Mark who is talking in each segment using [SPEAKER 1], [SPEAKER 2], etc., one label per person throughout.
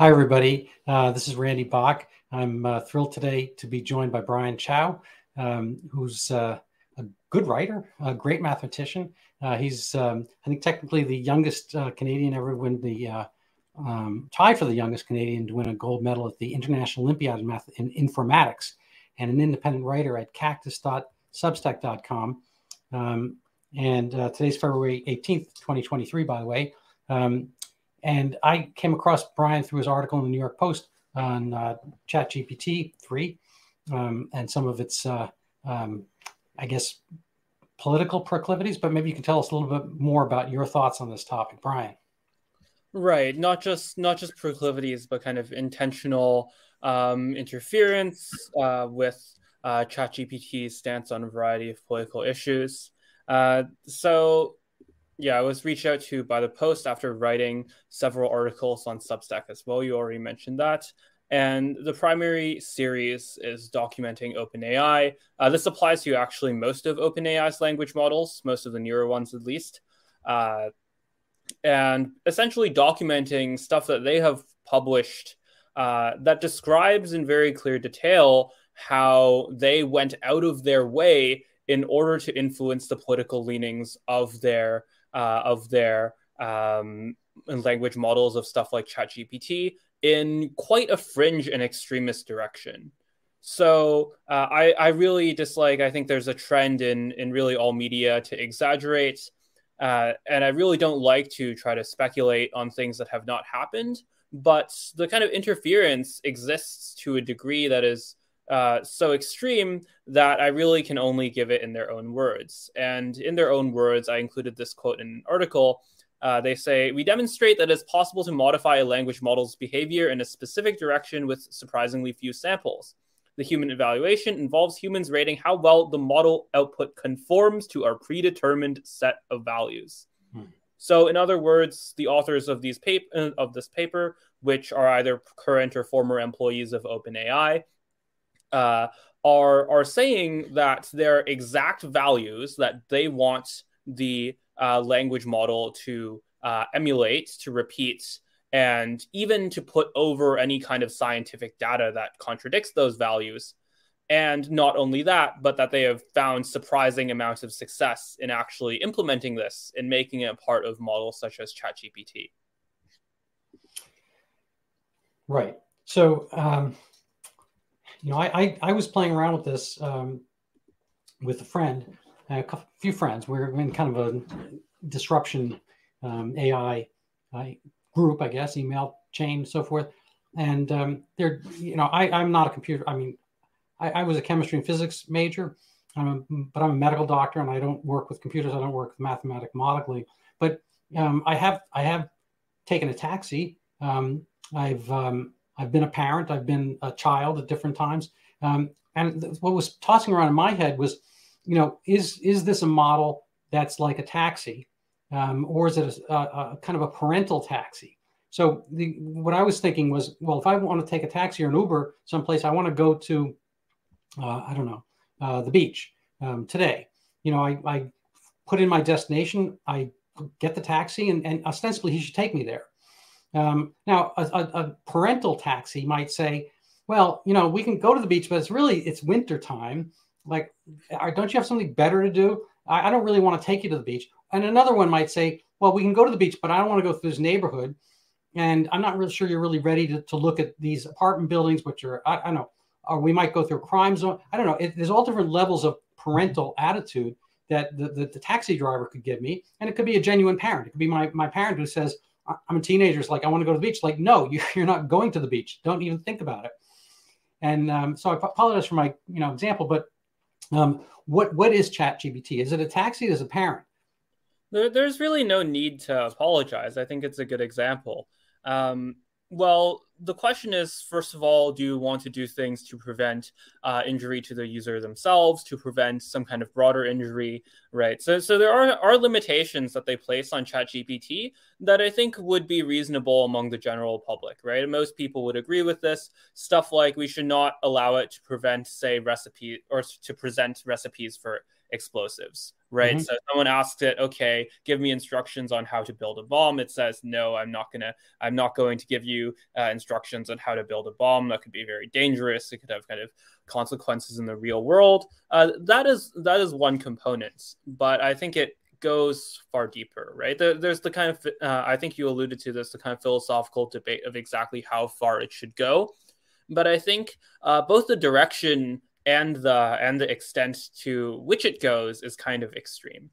[SPEAKER 1] Hi, everybody. Uh, this is Randy Bock. I'm uh, thrilled today to be joined by Brian Chau, um, who's uh, a good writer, a great mathematician. Uh, he's, um, I think, technically the youngest uh, Canadian ever win the uh, um, for the youngest Canadian to win a gold medal at the International Olympiad in, Math- in Informatics, and an independent writer at cactus.substack.com. Um, and today's February 18th, 2023, by the way. And I came across Brian through his article in the New York Post on uh, ChatGPT 3 um, and some of its, uh, um, I guess, political proclivities. But maybe you can tell us a little bit more about your thoughts on this topic, Brian.
[SPEAKER 2] Right, not just not just proclivities, but kind of intentional um, interference uh, with uh, ChatGPT's stance on a variety of political issues. Uh, so yeah, I was reached out to by the Post after writing several articles on Substack as well. You already mentioned that. And the primary series is documenting OpenAI. Uh, this applies to actually most of OpenAI's language models, most of the newer ones at least. Uh, and essentially documenting stuff that they have published uh, that describes in very clear detail how they went out of their way in order to influence the political leanings of their uh, of their um, language models of stuff like ChatGPT in quite a fringe and extremist direction. So uh, I, I really dislike. I think there's a trend in in really all media to exaggerate, uh, and I really don't like to try to speculate on things that have not happened. But the kind of interference exists to a degree that is uh, so extreme that I really can only give it in their own words. And in their own words, I included this quote in an article. Uh, they say, We demonstrate that it's possible to modify a language model's behavior in a specific direction with surprisingly few samples. The human evaluation involves humans rating how well the model output conforms to our predetermined set of values. Hmm. So, in other words, the authors of these pap- of this paper, which are either current or former employees of OpenAI, uh, are are saying that their exact values that they want the uh, language model to uh, emulate, to repeat, and even to put over any kind of scientific data that contradicts those values. And not only that, but that they have found surprising amounts of success in actually implementing this and making it a part of models such as ChatGPT.
[SPEAKER 1] Right. So, um, you know, I, I, I was playing around with this um, with a friend, a few friends. We are in kind of a disruption um, AI uh, group, I guess, email chain, so forth. And um, they're, you know, I, I'm not a computer. I mean, I, I was a chemistry and physics major, I'm a, but I'm a medical doctor, and I don't work with computers. I don't work with mathematical modeling. But um, I have I have taken a taxi. Um, I've um, I've been a parent, I've been a child at different times. Um, and th- what was tossing around in my head was, you know, is is this a model that's like a taxi, um, or is it a, a, a, kind of a parental taxi? So the, what I was thinking was, well, if I want to take a taxi or an Uber someplace, I want to go to, uh, I don't know, uh, the beach um, today. You know, I, I put in my destination, I get the taxi, and, and ostensibly he should take me there. Um, now, a, a, parental taxi might say, well, you know, we can go to the beach, but it's really it's winter time. Like, don't you have something better to do? I, I don't really want to take you to the beach. And another one might say, well, we can go to the beach, but I don't want to go through this neighborhood. And I'm not really sure you're really ready to, to look at these apartment buildings, which are, I, I don't know, or we might go through a crime zone. I don't know. It, there's all different levels of parental attitude that the, the, the, taxi driver could give me. And it could be a genuine parent. It could be my, my parent who says, I'm a teenager. It's like, I want to go to the beach. Like, no, you're not going to the beach. Don't even think about it. And um, so I apologize for my, you know, example, but um, what what is Chat GPT? Is it a taxi? Is a parent?
[SPEAKER 2] There, there's really no need to apologize. I think it's a good example. Um, well, the question is first of all, do you want to do things to prevent uh, injury to the user themselves, to prevent some kind of broader injury, right? So, so there are, are limitations that they place on ChatGPT that I think would be reasonable among the general public, right? Most people would agree with this. Stuff like we should not allow it to prevent, say, recipe or to present recipes for explosives, right? Mm-hmm. So someone asks it, okay, give me instructions on how to build a bomb. It says, no, I'm not gonna, I'm not going to give you uh, instructions on how to build a bomb. That could be very dangerous. It could have kind of consequences in the real world. Uh, that is that is one component, but I think it goes far deeper, right? There, there's the kind of, uh, I think you alluded to this, the kind of philosophical debate of exactly how far it should go. But I think uh, both the direction and the and the extent to which it goes is kind of extreme.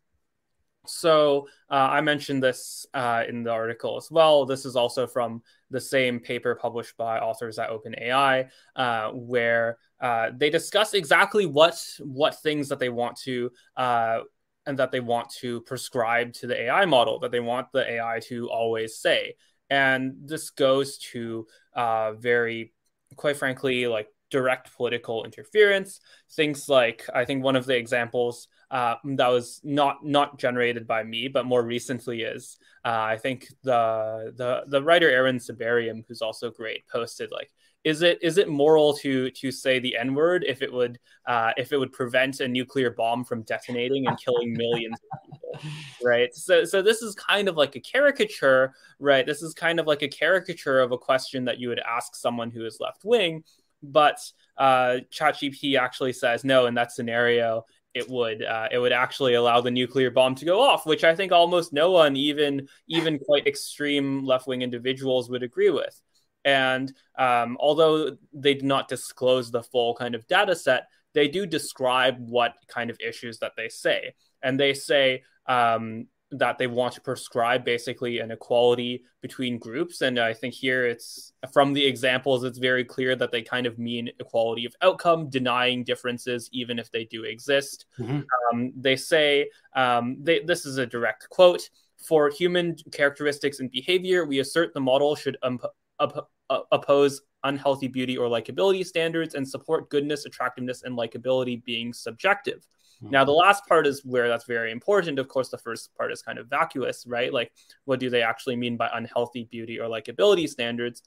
[SPEAKER 2] So uh, I mentioned this uh, in the article as well. This is also from the same paper published by authors at OpenAI, uh, where uh, they discuss exactly what what things that they want to uh, and that they want to prescribe to the AI model that they want the AI to always say. And this goes to uh, very, quite frankly, like direct political interference. Things like I think one of the examples uh, that was not not generated by me, but more recently is uh, I think the the the writer Aaron Sibarium, who's also great, posted like. Is it is it moral to to say the n word if it would uh, if it would prevent a nuclear bomb from detonating and killing millions of people, right? So so this is kind of like a caricature, right? This is kind of like a caricature of a question that you would ask someone who is left wing, but uh, ChatGPT actually says no in that scenario. It would uh, it would actually allow the nuclear bomb to go off, which I think almost no one, even even quite extreme left wing individuals, would agree with. And um, although they did not disclose the full kind of data set, they do describe what kind of issues that they say. And they say um, that they want to prescribe basically an equality between groups. And I think here it's from the examples, it's very clear that they kind of mean equality of outcome, denying differences, even if they do exist. Mm-hmm. Um, they say, um, they, this is a direct quote for human characteristics and behavior, we assert the model should um, up, uh, oppose unhealthy beauty or likability standards and support goodness, attractiveness, and likability being subjective. Now, the last part is where that's very important. Of course, the first part is kind of vacuous, right? Like, what do they actually mean by unhealthy beauty or likability standards?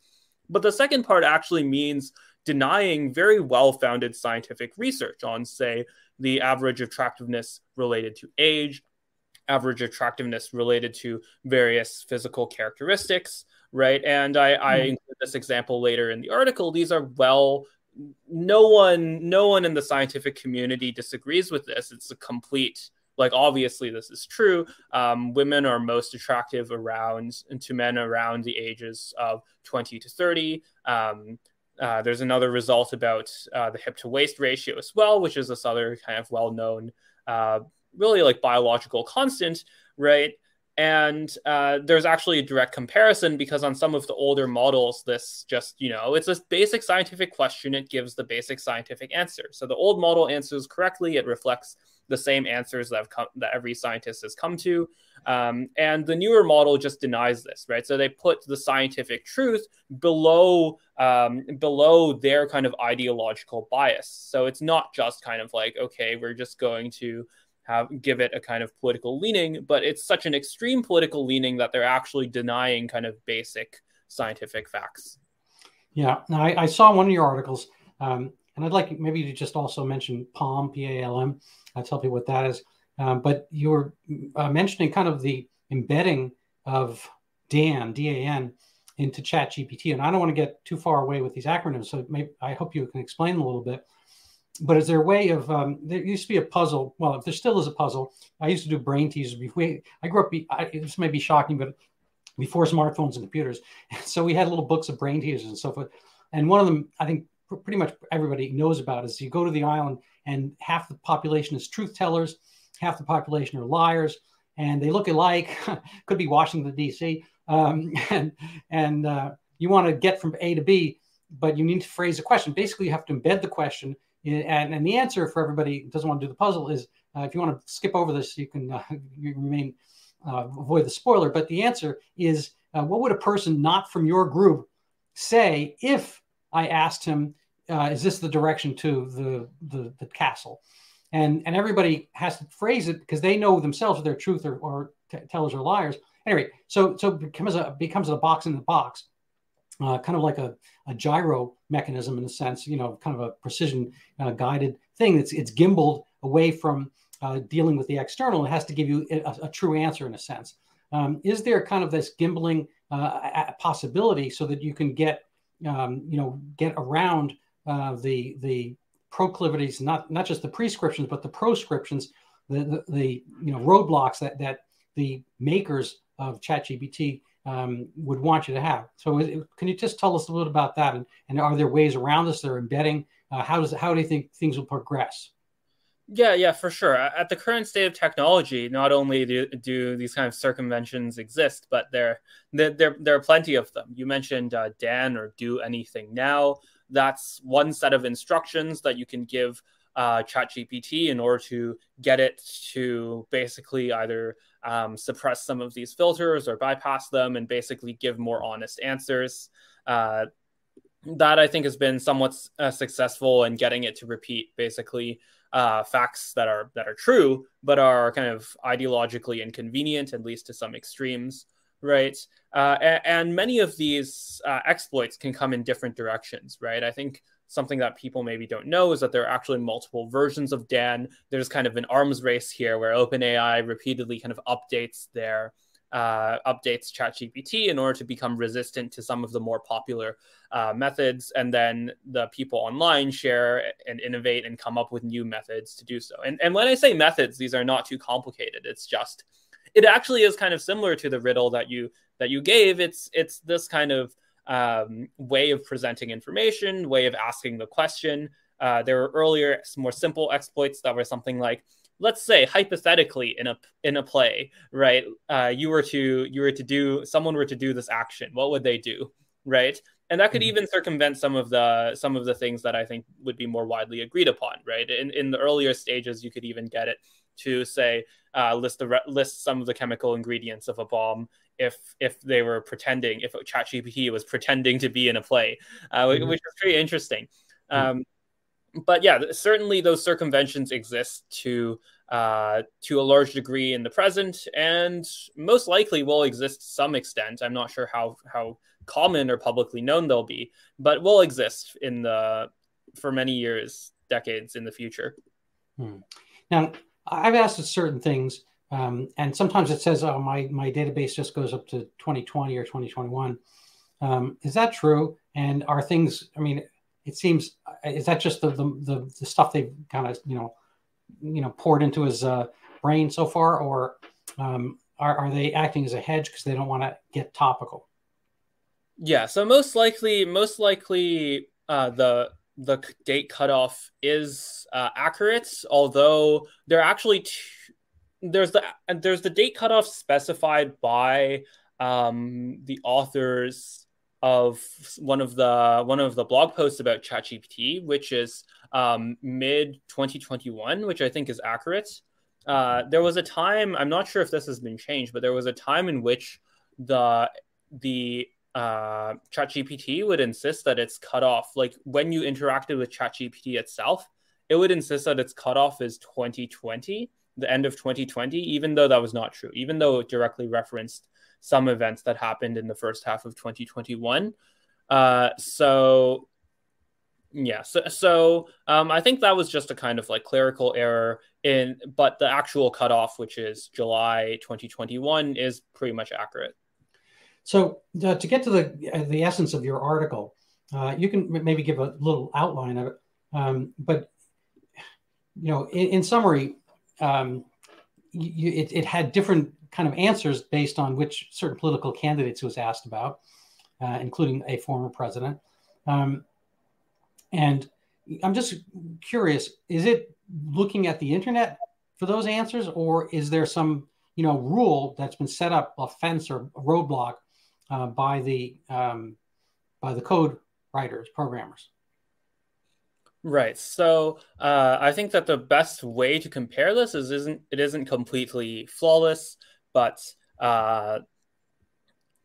[SPEAKER 2] But the second part actually means denying very well founded scientific research on, say, the average attractiveness related to age, average attractiveness related to various physical characteristics, right? And I, I hmm. include this example later in the article. These are well no one no one in the scientific community disagrees with this. It's a complete like obviously this is true. Um, women are most attractive around and to men around the ages of 20 to 30 um, uh, there's another result about uh, the hip to waist ratio as well which is this other kind of well-known uh, really like biological constant right and uh, there's actually a direct comparison because on some of the older models this just you know it's a basic scientific question. It gives the basic scientific answer. So the old model answers correctly. It reflects the same answers that have come that every scientist has come to. Um, and the newer model just denies this right? So they put the scientific truth below um, below their kind of ideological bias. So it's not just kind of like okay we're just going to have give it a kind of political leaning, but it's such an extreme political leaning that they're actually denying kind of basic scientific facts.
[SPEAKER 1] Yeah, now I, I saw one of your articles, um, and I'd like maybe to just also mention PALM, P A L M. I'll tell people what that is. Um, but you were uh, mentioning kind of the embedding of DAN, D A N, into Chat GPT, and I don't want to get too far away with these acronyms, so maybe, I hope you can explain a little bit but is there a way of um, there used to be a puzzle well if there still is a puzzle. I used to do brain teasers before i grew up I, this may be shocking but before smartphones and computers so we had little books of brain teasers and so forth. And one of them i think pretty much everybody knows about is you go to the island and half the population is truth tellers half the population are liars and they look alike. Could be washington d.c um, and and uh, you want to get from a to b but you need to phrase a question. Basically you have to embed the question and, and the answer for everybody who doesn't want to do the puzzle is uh, if you want to skip over this, you can uh, you remain uh, avoid the spoiler. But the answer is uh, what would a person not from your group say if I asked him, uh, is this the direction to the, the, the castle? And, and everybody has to phrase it because they know themselves if they're truth or, or t- tellers or liars. Anyway, so so becomes a becomes a box in the box uh, kind of like a, a gyro mechanism in a sense, you know, kind of a precision uh, guided thing. It's it's gimbaled away from uh, dealing with the external, it has to give you a, a true answer in a sense. Um, is there kind of this gimbling uh, possibility so that you can get um, you know get around uh, the the proclivities, not not just the prescriptions, but the proscriptions, the the, the you know roadblocks that that the makers of ChatGPT um, would want you to have. So, is, can you just tell us a little bit about that? And, and are there ways around this? They're embedding. Uh, how does how do you think things will progress?
[SPEAKER 2] Yeah, yeah, for sure. At the current state of technology, not only do, do these kind of circumventions exist, but there, there, there, there are plenty of them. You mentioned uh, Dan or do anything now. That's one set of instructions that you can give uh, ChatGPT in order to get it to basically either um, suppress some of these filters or bypass them and basically give more honest answers. Uh, that I think has been somewhat uh, successful in getting it to repeat basically uh, facts that are that are true, but are kind of ideologically inconvenient, at least to some extremes, right? Uh, and, and, many of these uh, exploits can come in different directions, right? I think something that people maybe don't know is that there are actually multiple versions of Dan. There's kind of an arms race here where OpenAI repeatedly kind of updates their uh, updates ChatGPT in order to become resistant to some of the more popular uh, methods, and then the people online share and innovate and come up with new methods to do so. And and when I say methods, these are not too complicated. It's just it actually is kind of similar to the riddle that you that you gave. It's it's this kind of um, way of presenting information, way of asking the question. Uh, there were earlier more simple exploits that were something like, let's say hypothetically in a in a play, right? Uh, you were to you were to do someone were to do this action, what would they do, right? And that could mm-hmm. even circumvent some of the some of the things that I think would be more widely agreed upon, right? In in the earlier stages, you could even get it to say uh, list the list some of the chemical ingredients of a bomb if if they were pretending if ChatGPT was pretending to be in a play, uh, mm-hmm. which is very interesting. Mm-hmm. Um, but yeah, certainly those circumventions exist to uh, to a large degree in the present, and most likely will exist to some extent. I'm not sure how how common or publicly known they'll be, but will exist in the for many years, decades in the future.
[SPEAKER 1] Hmm. Now, I've asked certain things um, and sometimes it says, oh, my, my database just goes up to 2020 or 2021. Um, is that true? And are things, I mean, it seems, is that just the, the, the, the stuff they've kind of, you know, you know, poured into his uh, brain so far? Or um, are, are they acting as a hedge because they don't want to get topical?
[SPEAKER 2] Yeah. So most likely, most likely uh, the, the date cutoff is uh, accurate, although there are actually two, there's the and there's the date cutoff specified by um, the authors of one of the one of the blog posts about ChatGPT, which is um, mid 2021, which I think is accurate. Uh, there was a time I'm not sure if this has been changed, but there was a time in which the the uh, ChatGPT would insist that it's cut off. Like when you interacted with ChatGPT itself, it would insist that its cutoff is 2020 the end of 2020, even though that was not true, even though it directly referenced some events that happened in the first half of 2021. Uh, so yeah, so, so um, I think that was just a kind of like clerical error in, but the actual cutoff, which is July 2021, is pretty much accurate.
[SPEAKER 1] So uh, to get to the uh, the essence of your article, uh, you can maybe give a little outline of it. Um, but you know, in, in summary, um, you, it, it, had different kind of answers based on which certain political candidates was asked about, uh, including a former president. Um, and I'm just curious: is it looking at the internet for those answers, or is there some you know rule that's been set up, a fence or a roadblock uh, by the um, by the code writers, programmers?
[SPEAKER 2] Right. So uh, I think that the best way to compare this is isn't it isn't completely flawless, but uh,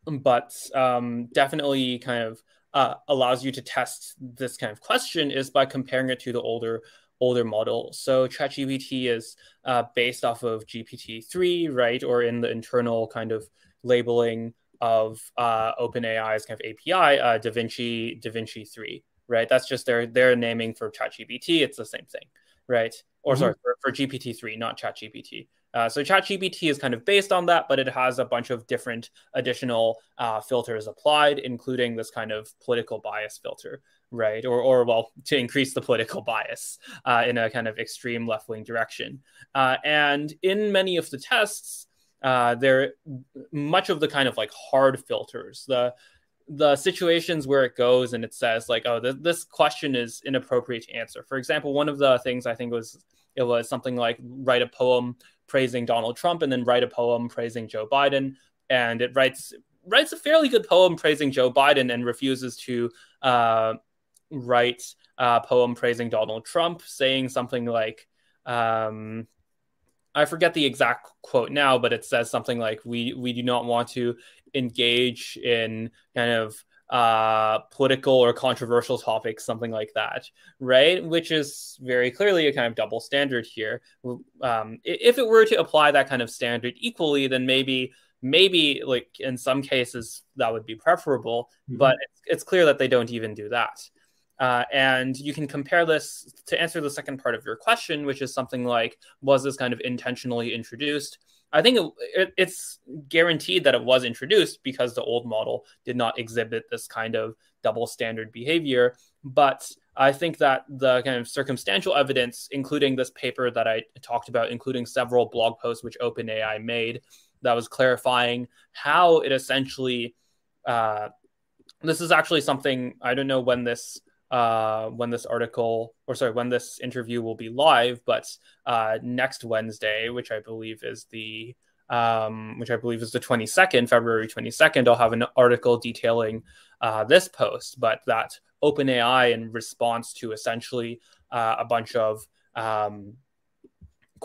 [SPEAKER 2] but um, definitely kind of uh, allows you to test this kind of question is by comparing it to the older older model. So ChatGPT is uh, based off of GPT three, right, or in the internal kind of labeling of uh, OpenAI's kind of API, uh, DaVinci DaVinci three right? That's just their their naming for ChatGPT. It's the same thing. right? Or mm-hmm. sorry, for, for GPT-3, not ChatGPT. Uh, so ChatGPT is kind of based on that, but it has a bunch of different additional uh, filters applied, including this kind of political bias filter, right? Or, or well, to increase the political bias uh, in a kind of extreme left wing direction. Uh, and in many of the tests, uh, there much of the kind of like hard filters, the the situations where it goes and it says like, oh, th- this question is inappropriate to answer. For example, one of the things I think was it was something like write a poem praising Donald Trump and then write a poem praising Joe Biden, and it writes writes a fairly good poem praising Joe Biden and refuses to uh, write a poem praising Donald Trump, saying something like. Um, I forget the exact quote now, but it says something like we we do not want to engage in kind of uh, political or controversial topics, something like that, right? Which is very clearly a kind of double standard here. Um, if it were to apply that kind of standard equally, then maybe maybe like in some cases that would be preferable, mm-hmm. but it's, it's, clear that they don't even do that. Uh, and you can compare this to answer the second part of your question, which is something like, was this kind of intentionally introduced? I think it, it, it's guaranteed that it was introduced because the old model did not exhibit this kind of double standard behavior. But I think that the kind of circumstantial evidence, including this paper that I talked about, including several blog posts which OpenAI made, that was clarifying how it essentially. Uh, this is actually something I don't know when this uh, when this article or sorry when this interview will be live but uh, next wednesday which i believe is the um, which i believe is the 22nd february 22nd i'll have an article detailing uh, this post but that openai in response to essentially uh, a bunch of um,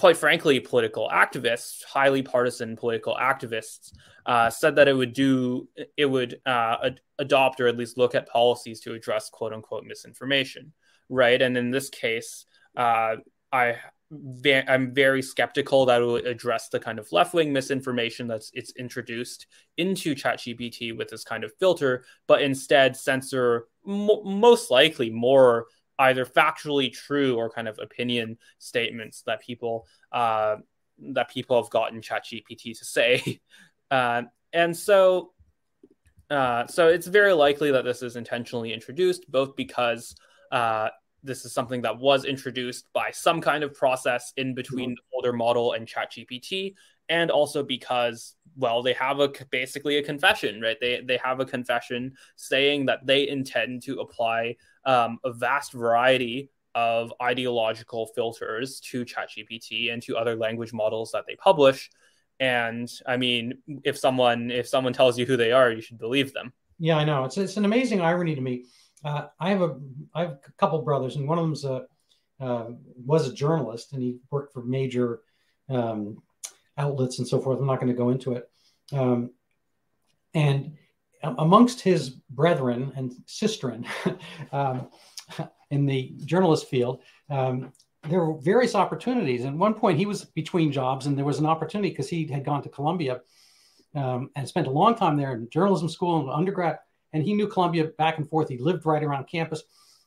[SPEAKER 2] quite frankly, political activists, highly partisan political activists, uh, said that it would do, it would uh, ad- adopt or at least look at policies to address quote unquote misinformation, right? And in this case, uh, I I'm very skeptical that it will address the kind of left wing misinformation that's it's introduced into ChatGPT with this kind of filter, but instead censor mo- most likely more either factually true or kind of opinion statements that people uh, that people have gotten ChatGPT to say, uh, and so uh, so it's very likely that this is intentionally introduced, both because uh, this is something that was introduced by some kind of process in between the older model and ChatGPT, and also because well they have a basically a confession right? They they have a confession saying that they intend to apply um, a vast variety of ideological filters to ChatGPT and to other language models that they publish. And I mean, if someone if someone tells you who they are, you should believe them.
[SPEAKER 1] Yeah, I know. It's it's an amazing irony to me. Uh, I have a I have a couple brothers, and one of them's a uh, was a journalist, and he worked for major um, outlets and so forth. I'm not going to go into it. Um, and amongst his brethren and sistren um, in the journalist field, um, there were various opportunities. At one point, he was between jobs, and there was an opportunity because he had gone to Columbia um, and spent a long time there in journalism school and undergrad, and he knew Columbia back and forth. He lived right around campus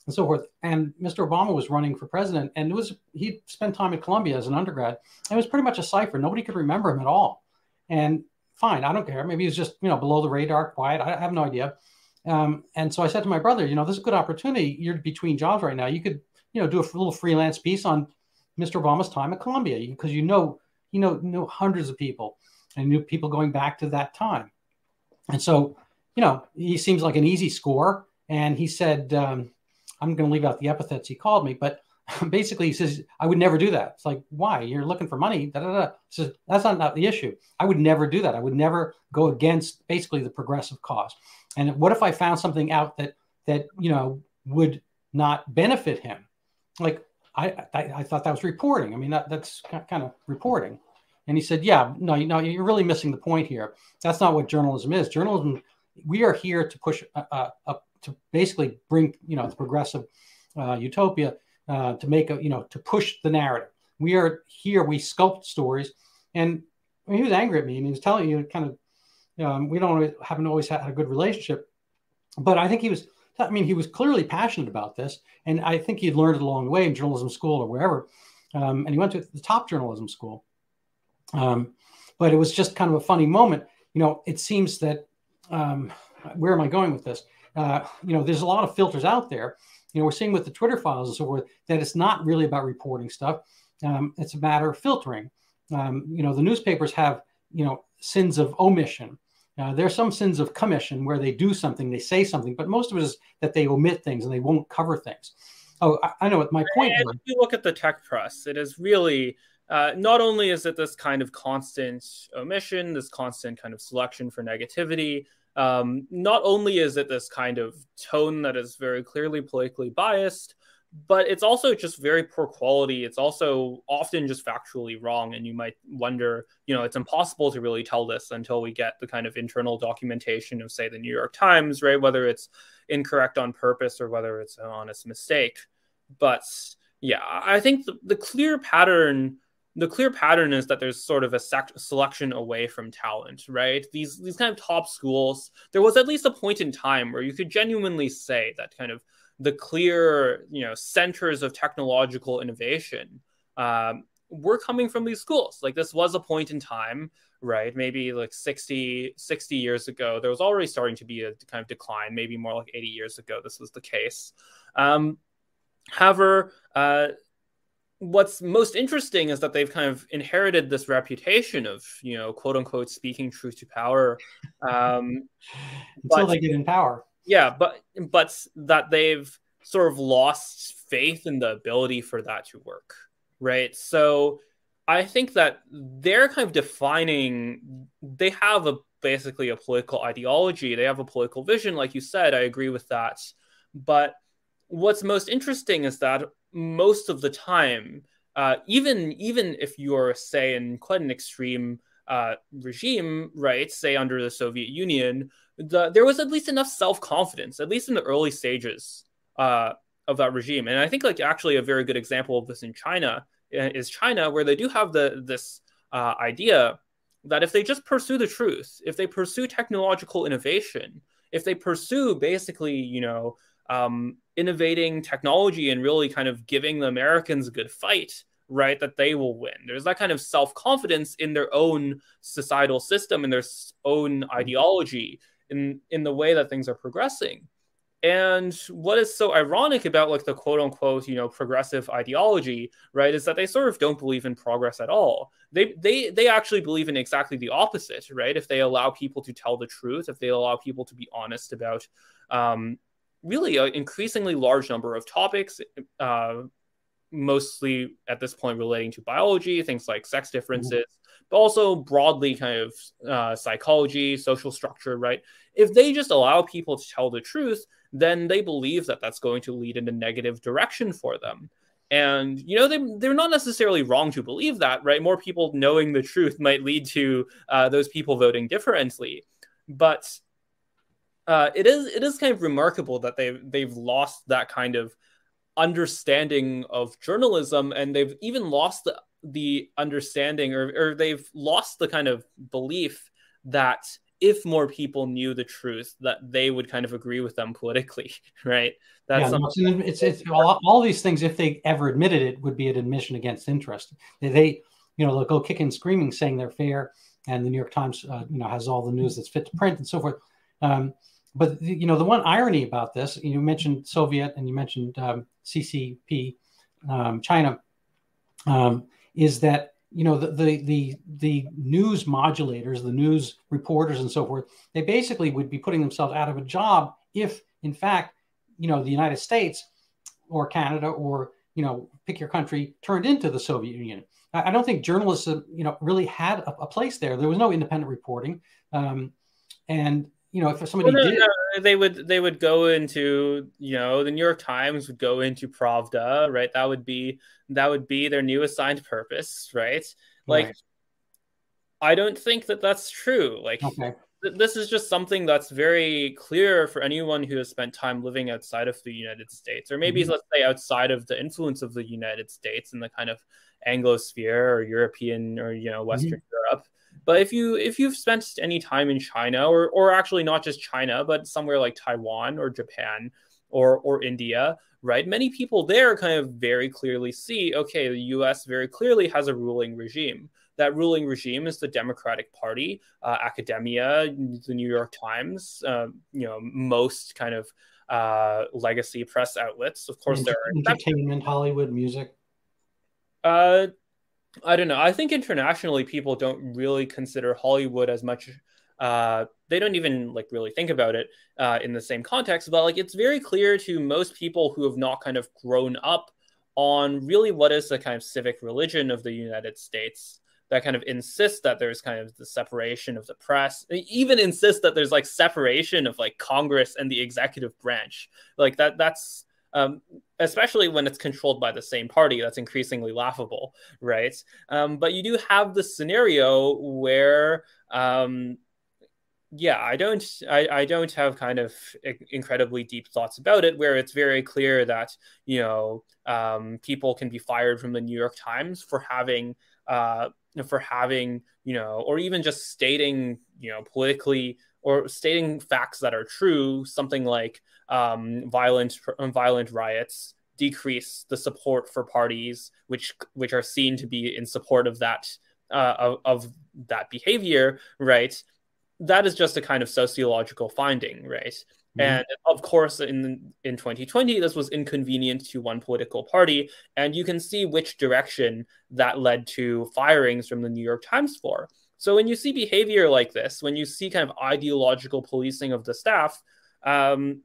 [SPEAKER 1] and so forth. And Mr. Obama was running for president, and it was he spent time at Columbia as an undergrad. It was pretty much a cipher. Nobody could remember him at all. And fine, I don't care. Maybe he's just you know below the radar, quiet. I have no idea. Um, and so I said to my brother, you know, this is a good opportunity. You're between jobs right now. You could you know do a little freelance piece on Mr. Obama's time at Columbia because you know you know know hundreds of people and knew people going back to that time. And so you know he seems like an easy score. And he said, um, I'm going to leave out the epithets he called me, but basically he says i would never do that. It's like why? You're looking for money. Da, da, da. Says, that's not, not the issue. I would never do that. I would never go against basically the progressive cause. And what if i found something out that that you know would not benefit him? Like i i, I thought that was reporting. I mean that, that's kind of reporting. And he said yeah no you know you're really missing the point here. That's not what journalism is. Journalism we are here to push uh, uh, to basically bring you know the progressive uh, utopia uh, to make a you know to push the narrative. We are here. We sculpt stories, and he was angry at me, he was telling you kind of um, we don't haven't always had a good relationship, but I think he was I mean, he was clearly passionate about this, and I think he learned it along the way in journalism school or wherever. Um, and he went to the top journalism school. Um, but it was just kind of a funny moment. You know, it seems that um, where am I going with this? Uh, you know, there's a lot of filters out there. You know, we're seeing with the Twitter files and so forth that it's not really about reporting stuff. Um, it's a matter of filtering. Um, you know, the newspapers have you know sins of omission. Uh, there are some sins of commission where they do something, they say something, but most of it is that they omit things and they won't cover things. Oh, I, I know what my point.
[SPEAKER 2] And if you look at the tech press, it is really uh, not only is it this kind of constant omission, this constant kind of selection for negativity, um, not only is it this kind of tone that is very clearly politically biased, but it's also just very poor quality. It's also often just factually wrong. And you might wonder, you know, it's impossible to really tell this until we get the kind of internal documentation of, say, the New York Times, right? Whether it's incorrect on purpose or whether it's an honest mistake. But yeah, I think the, the clear pattern the clear pattern is that there's sort of a sec- selection away from talent, right? These these kind of top schools, there was at least a point in time where you could genuinely say that kind of the clear, you know, centers of technological innovation um, were coming from these schools. Like this was a point in time, right? Maybe like 60, 60 years ago, there was already starting to be a kind of decline. Maybe more like 80 years ago, this was the case. Um, however, uh, what's most interesting is that they've kind of inherited this reputation of you know quote unquote speaking truth to power um
[SPEAKER 1] until but, they get in power.
[SPEAKER 2] Yeah but but that they've sort of lost faith in the ability for that to work right? So i think that they're kind of defining they have a basically a political ideology. They have a political vision like you said i agree with that. But what's most interesting is that most of the time, uh, even even if you're say in quite an extreme uh, regime, right, say under the Soviet Union, the, there was at least enough self confidence, at least in the early stages uh, of that regime. And I think like actually a very good example of this in China uh, is China, where they do have the this uh, idea that if they just pursue the truth, if they pursue technological innovation, if they pursue basically, you know, um, innovating technology and really kind of giving the Americans a good fight, right? That they will win. There's that kind of self confidence in their own societal system and their own ideology in in the way that things are progressing. And what is so ironic about like the quote unquote, you know, progressive ideology, right, is that they sort of don't believe in progress at all. They they they actually believe in exactly the opposite, right? If they allow people to tell the truth, if they allow people to be honest about um, really an increasingly large number of topics, uh, mostly at this point relating to biology, things like sex differences, mm-hmm. but also broadly kind of uh, psychology, social structure, right? If they just allow people to tell the truth, then they believe that that's going to lead in a negative direction for them. And, you know, they, they're not necessarily wrong to believe that, right? More people knowing the truth might lead to uh, those people voting differently. But uh, it is it is kind of remarkable that they've they've lost that kind of understanding of journalism, and they've even lost the the understanding, or or they've lost the kind of belief that if more people knew the truth, that they would kind of agree with them politically, right?
[SPEAKER 1] That's yeah, it's, it's all, all, these things. If they ever admitted it, would be an admission against interest. They, they you know, they'll go kicking, and screaming, saying they're fair, and the New York Times, uh, you know, has all the news that's fit to print and so forth. Um, but you know the one irony about this you mentioned soviet and you mentioned um, ccp um, china um, is that you know the, the, the the news modulators the news reporters and so forth they basically would be putting themselves out of a job if in fact you know the united states or canada or you know pick your country turned into the soviet union. I, I don't think journalism you know really had a, a, place there. There was no independent reporting um, and you know, if somebody well, no, did,
[SPEAKER 2] no, they would they would go into you know the New York Times would go into Pravda, right? That would be that would be their new assigned purpose, right? Like, right. I don't think that that's true. Like, okay. th- this is just something that's very clear for anyone who has spent time living outside of the United States, or maybe mm-hmm. let's say outside of the influence of the United States and the kind of Anglosphere or European or you know Western mm-hmm. Europe But if you if you've spent any time in China, or or actually not just China, but somewhere like Taiwan or Japan or or India, right? Many people there kind of very clearly see, okay, the U.S. very clearly has a ruling regime. That ruling regime is the Democratic Party, uh, academia, the New York Times, uh, you know, most kind of uh, legacy press outlets. Of course,
[SPEAKER 1] there are entertainment, Hollywood, music.
[SPEAKER 2] Uh, I don't know. I think internationally, people don't really consider Hollywood as much. Uh, they don't even like really think about it uh, in the same context. But like, it's very clear to most people who have not kind of grown up on really what is the kind of civic religion of the United States that kind of insists that there's kind of the separation of the press even insists that there's like separation of like congress and the executive branch like that that's um, especially when it's controlled by the same party that's increasingly laughable right? Um, but you do have the scenario where um, yeah i don't I, I don't have kind of incredibly deep thoughts about it where it's very clear that you know um, people can be fired from the new york times for having uh, for having you know or even just stating you know politically or stating facts that are true something like um, violent violent riots decrease the support for parties which which are seen to be in support of that uh, of, of that behavior right that is just a kind of sociological finding right Mm-hmm. And of course, in in 2020, this was inconvenient to one political party, and you can see which direction that led to firings from the New York Times for. So when you see behavior like this, when you see kind of ideological policing of the staff, um,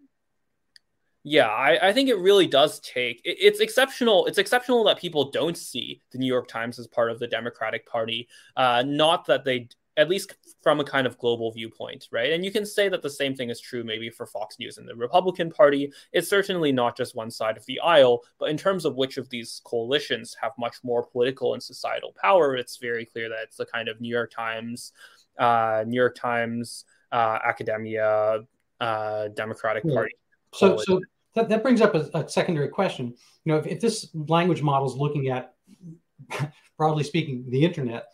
[SPEAKER 2] yeah, I, I, think it really does take. It, it's exceptional. It's exceptional that people don't see the New York Times as part of the Democratic Party. Uh, not that they at least from a kind of global viewpoint, right? And you can say that the same thing is true maybe for Fox News and the Republican Party. It's certainly not just one side of the aisle, but in terms of which of these coalitions have much more political and societal power, it's very clear that it's the kind of New York Times, uh, New York Times, uh, academia, uh, Democratic yeah. Party.
[SPEAKER 1] So, so that, that brings up a, a secondary question. You know, if, if this language model is looking at, broadly speaking, the internet,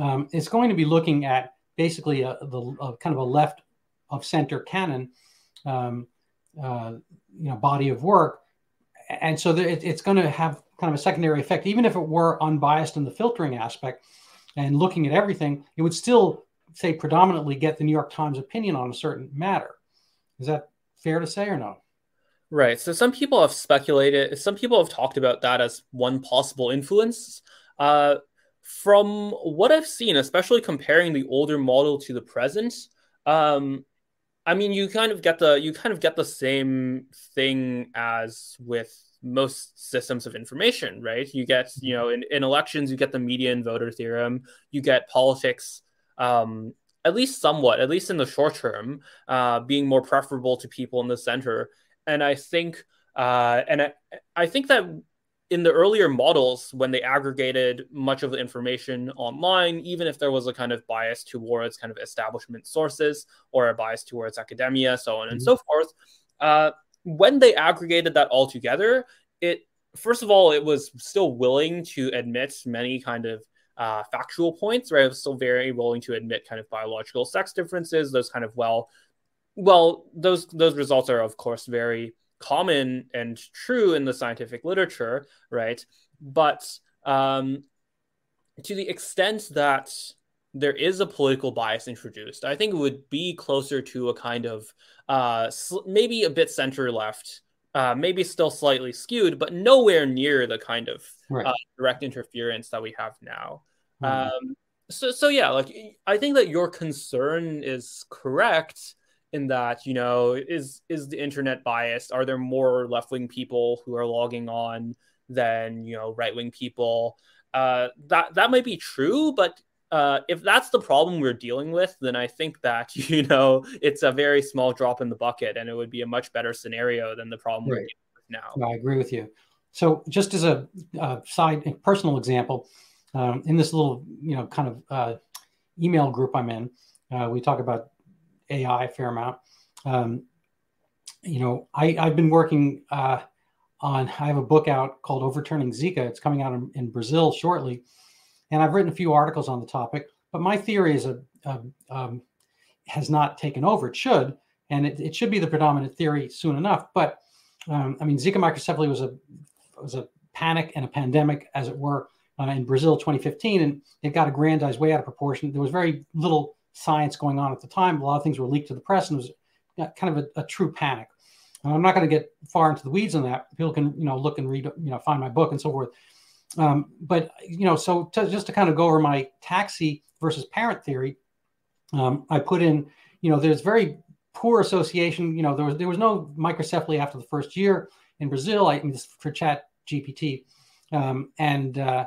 [SPEAKER 1] um, it's going to be looking at basically a, the, a kind of a left of center canon, um, uh, you know, body of work, and so it, it's going to have kind of a secondary effect. Even if it were unbiased in the filtering aspect and looking at everything, it would still say predominantly get the New York Times opinion on a certain matter. Is that fair to say or no?
[SPEAKER 2] Right. So some people have speculated, some people have talked about that as one possible influence. Uh, from what I've seen, especially comparing the older model to the present, um, I mean, you kind of get the you kind of get the same thing as with most systems of information, right? You get, you know, in, in elections, you get the median voter theorem, you get politics, um, at least somewhat, at least in the short term, uh, being more preferable to people in the center. And I think, uh, and I, I think that in the earlier models, when they aggregated much of the information online, even if there was a kind of bias towards kind of establishment sources or a bias towards academia, so on mm-hmm. and so forth, uh, when they aggregated that all together, it first of all, it was still willing to admit many kind of uh, factual points, right? It was still very willing to admit kind of biological sex differences, those kind of well, well, those those results are of course very common and true in the scientific literature, right? But um, to the extent that there is a political bias introduced, I think it would be closer to a kind of uh, maybe a bit center left, uh, maybe still slightly skewed, but nowhere near the kind of right. uh, direct interference that we have now. Mm-hmm. Um, so, so yeah, like I think that your concern is correct in that you know is is the internet biased? Are there more left-wing people who are logging on than you know right-wing people? Uh, that that might be true but uh, if that's the problem we're dealing with then i think that you know it's a very small drop in the bucket and it would be a much better scenario than the problem right. we're dealing with now.
[SPEAKER 1] I agree with you. So just as a, a side personal example um, in this little you know kind of uh, email group i'm in uh, we talk about AI a fair amount. Um, you know, I, I've been working uh, on, I have a book out called Overturning Zika. It's coming out in, in, Brazil shortly. And I've written a few articles on the topic. but my theory is a, a um, has not taken over. It should, and it, it should be the predominant theory soon enough. But um, I mean, Zika microcephaly was a was a panic and a pandemic, as it were, uh, in Brazil 2015, and it got aggrandized way out of proportion. There was very little science going on at the time. A lot of things were leaked to the press, and it was kind of a, a true panic. And I'm not going to get far into the weeds on that. People can, you know, look and read, you know, find my book and so forth. Um, but you know, so to, just to kind of go over my taxi versus parent theory, um, I put in, you know, there's very poor association. You know, there was there was no microcephaly after the first year in Brazil. I mean, for Chat GPT, um, and uh,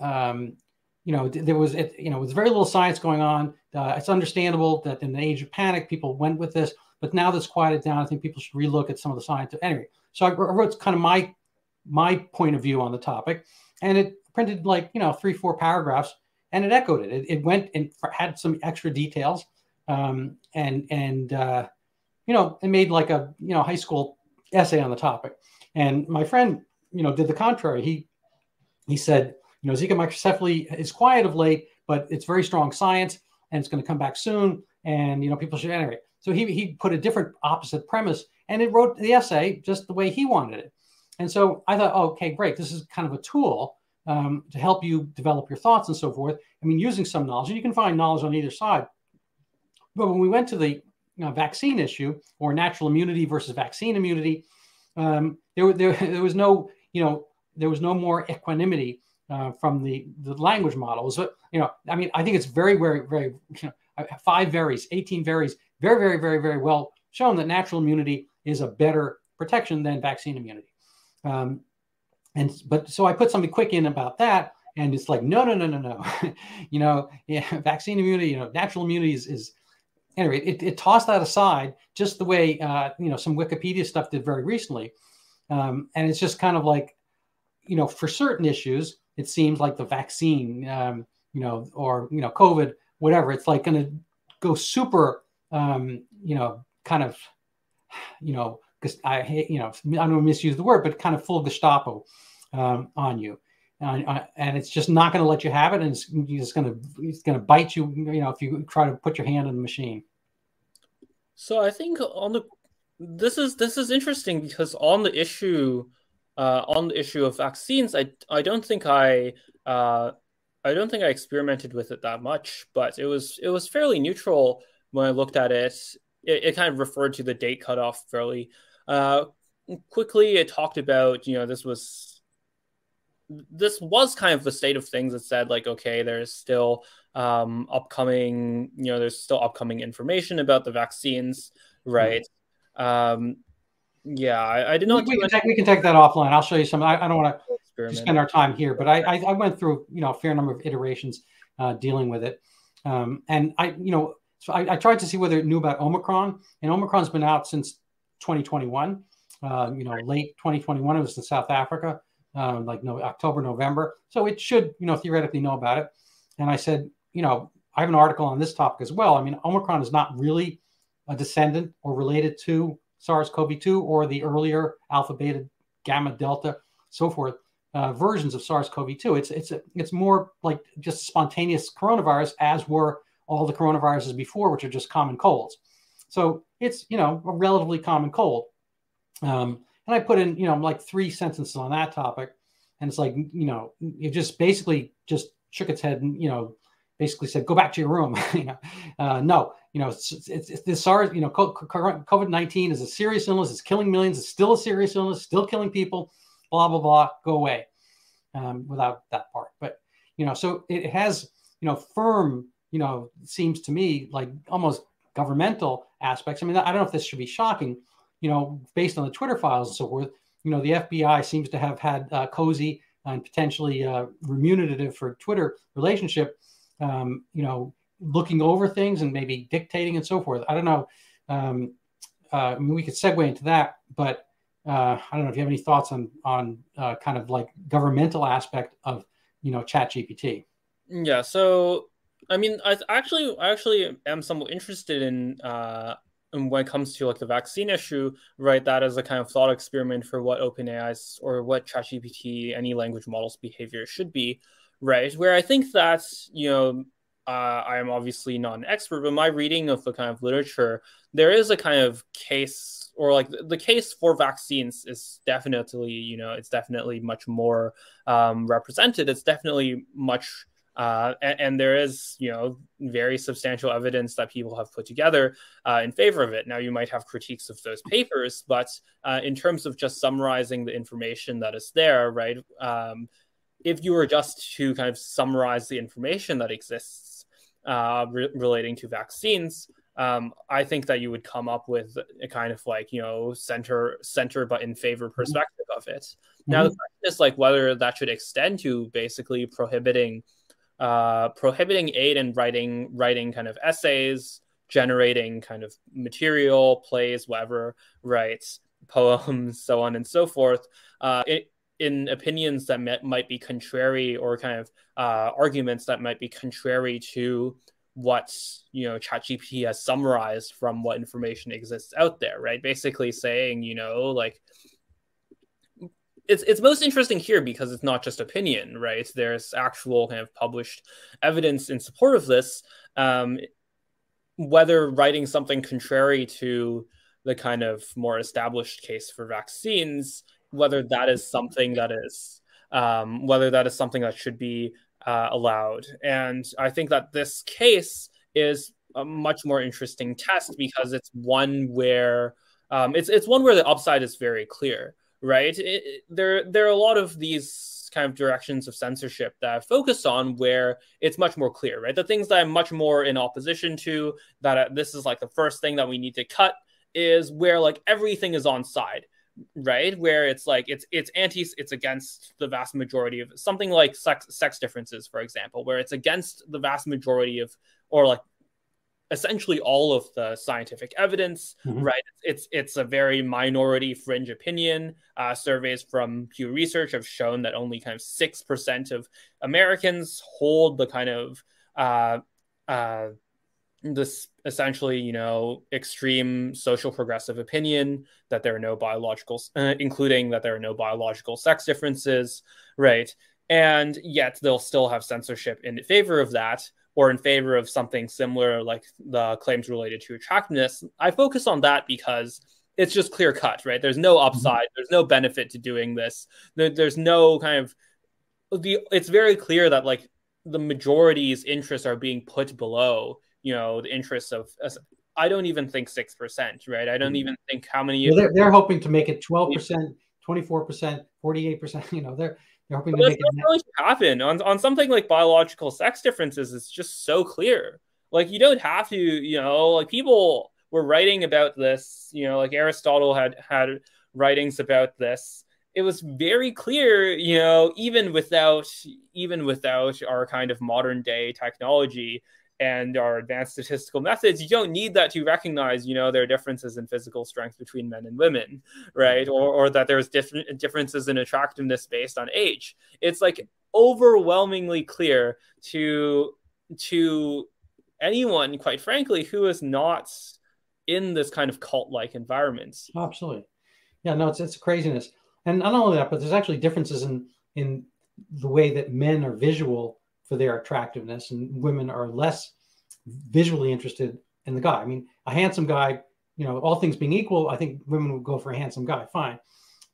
[SPEAKER 1] um, you know, there was it, you know, with very little science going on. Uh, it's understandable that in the age of panic, people went with this. But now that's quieted down, I think people should relook at some of the science. Anyway, so I wrote kind of my my point of view on the topic, and it printed like you know three four paragraphs, and it echoed it. It, it went and had some extra details, um, and and uh, you know it made like a you know high school essay on the topic. And my friend, you know, did the contrary. He he said, you know, Zika microcephaly is quiet of late, but it's very strong science, and it's going to come back soon. And you know, people should anyway. So he, he put a different opposite premise and it wrote the essay just the way he wanted it. And so I thought, oh, okay, great. This is kind of a tool um, to help you develop your thoughts and so forth. I mean, using some knowledge, and you can find knowledge on either side. But when we went to the you know, vaccine issue or natural immunity versus vaccine immunity, um, there, there, there was no, you know, there was no more equanimity uh, from the, the language models. But, you know, I mean, I think it's very, very, very, you know, five varies, 18 varies very, very, very, very well shown that natural immunity is a better protection than vaccine immunity. Um, and but so I put something quick in about that, and it's like no, no, no, no, no. you know, yeah, vaccine immunity, you know, natural immunity is, is anyway. It, it tossed that aside, just the way uh, you know some Wikipedia stuff did very recently, um, and it's just kind of like, you know, for certain issues, it seems like the vaccine, um, you know, or you know, COVID, whatever. It's like going to go super um, you know, kind of, you know, because I hate, you know, I don't misuse the word, but kind of full Gestapo um, on you. And, uh, and it's just not going to let you have it, and it's just going to it's going to bite you. You know, if you try to put your hand in the machine.
[SPEAKER 2] So I think on the this is this is interesting because on the issue uh, on the issue of vaccines, I I don't think I uh, I don't think I experimented with it that much, but it was it was fairly neutral when I looked at it, it, it kind of referred to the date cutoff fairly uh, quickly. It talked about, you know, this was this was kind of the state of things. It said like, okay, there's still um, upcoming, you know, there's still upcoming information about the vaccines, right? Mm-hmm. Um, yeah, I, I, did not.
[SPEAKER 1] We, we, can take, we, can take, that offline. I'll show you some. I, I don't want to spend our time here, but I, I, went through, you know, a fair number of iterations uh, dealing with it, um, and I, you know, so I, I, tried to see whether it knew about Omicron, and Omicron's been out since 2021. Uh, you know, late 2021. It was in South Africa, uh, like no October, November. So it should, you know, theoretically know about it. And I said, you know, I have an article on this topic as well. I mean, Omicron is not really a descendant or related to SARS-CoV-2 or the earlier alpha, beta, gamma, delta, so forth uh, versions of SARS-CoV-2. It's it's a, it's more like just spontaneous coronavirus, as were all the coronaviruses before, which are just common colds. So it's, you know, a relatively common cold. Um, and I put in, you know, like three sentences on that topic. And it's like, you know, it just basically just shook its head and, you know, basically said, go back to your room. you know, uh, no, you know, it's, it's, it's this SARS, you know, COVID 19 is a serious illness. It's killing millions. It's still a serious illness, still killing people, blah, blah, blah. Go away um, without that part. But, you know, so it has, you know, firm you know, seems to me like almost governmental aspects. I mean, I don't know if this should be shocking, you know, based on the Twitter files and so forth. You know, the FBI seems to have had uh, cozy and potentially uh, remunerative for Twitter relationship, um, you know, looking over things and maybe dictating and so forth. I don't know. Um, uh, I mean, we could segue into that, but uh, I don't know if you have any thoughts on on uh, kind of like governmental aspect of you know Chat GPT.
[SPEAKER 2] Yeah. So I mean, I actually, I actually am somewhat interested in, uh, in when it comes to like the vaccine issue, right? That as a kind of thought experiment for what OpenAI's or what ChatGPT, any language model's behavior should be, right? Where I think that you know, uh, I am obviously not an expert, but my reading of the kind of literature, there is a kind of case or like the, case for vaccines is definitely, you know, it's definitely much more um, represented. It's definitely much uh, and, and, there is, you know, very substantial evidence that people have put together uh, in favor of it. Now, you might have critiques of those papers, but uh, in terms of just summarizing the information that is there, right? Um, if you were just to kind of summarize the information that exists uh, re- relating to vaccines, um, I think that you would come up with a kind of like you know center center but in favor mm-hmm. perspective of it. Mm-hmm. Now the question is like whether that should extend to basically prohibiting uh, prohibiting aid and writing writing kind of essays, generating kind of material, plays, whatever, writes poems, so on and so forth. Uh, it, in opinions that may, might be contrary or kind of uh, arguments that might be contrary to what you know ChatGPT has summarized from what information exists out there, right? Basically saying, you know, like it's it's most interesting here because it's not just opinion, right? There's actual kind of published evidence in support of this. Um, whether writing something contrary to the kind of more established case for vaccines, whether that is something that is um, whether that is something that should be uh, allowed. And I think that this case is a much more interesting test because it's one where um, it's it's one where the upside is very clear right? It, it, there, there are a lot of these kind of directions of censorship that I focus on where it's much more clear, right? The things that I'm much more in opposition to, that uh, this is like the first thing that we need to cut, is where like everything is on side right where it's like it's it's anti it's against the vast majority of something like sex sex differences for example where it's against the vast majority of or like essentially all of the scientific evidence, mm-hmm. right? It's it's a very minority fringe opinion. Uh, surveys from Pew Research have shown that only kind of six percent of Americans hold the kind of uh, uh, this essentially, you know, extreme social progressive opinion that there are no biological, uh, including that there are no biological sex differences, right? And yet they'll still have censorship in favor of that or in favor of something similar like the claims related to attractiveness i focus on that because it's just clear cut right there's no mm-hmm. upside mm-hmm. there's no benefit to doing this there, there's no kind of the it's very clear that like the majority's interests are being put below you know the interests of i don't even think 6% right i don't mm-hmm. even think how many
[SPEAKER 1] well, they're, they're hoping to make it 12% 24% 48% you know they're they're hoping
[SPEAKER 2] to make it really happen on, on something like biological sex differences. It's just so clear. Like you don't have to, you know, like people were writing about this. You know, like Aristotle had had writings about this. It was very clear, you know, even without even without our kind of modern day technology, and our advanced statistical methods, you don't need that to recognize, you know, there are differences in physical strength between men and women, right? Mm-hmm. Or, or that there's different differences in attractiveness based on age. It's like overwhelmingly clear to to anyone, quite frankly, who is not in this kind of cult-like environment.
[SPEAKER 1] Absolutely, yeah. No, it's it's craziness, and not only that, but there's actually differences in in the way that men are visual for their attractiveness, and women are less visually interested in the guy. I mean, a handsome guy, you know, all things being equal, I think women would go for a handsome guy, fine.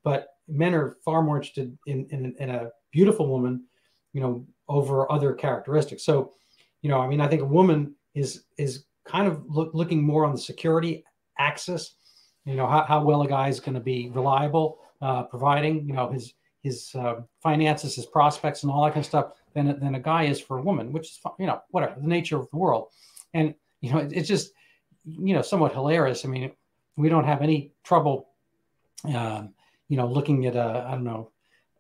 [SPEAKER 1] But men are far more interested in, in, in a beautiful woman, you know, over other characteristics. So, you know, I mean, I think a woman is is kind of look, looking more on the security axis. You know, how, how well a guy is going to be reliable, uh, providing, you know, his his uh, finances, his prospects, and all that kind of stuff than, than a guy is for a woman, which is, you know, whatever, the nature of the world. And, you know, it, it's just, you know, somewhat hilarious. I mean, we don't have any trouble, uh, you know, looking at, uh, I don't know,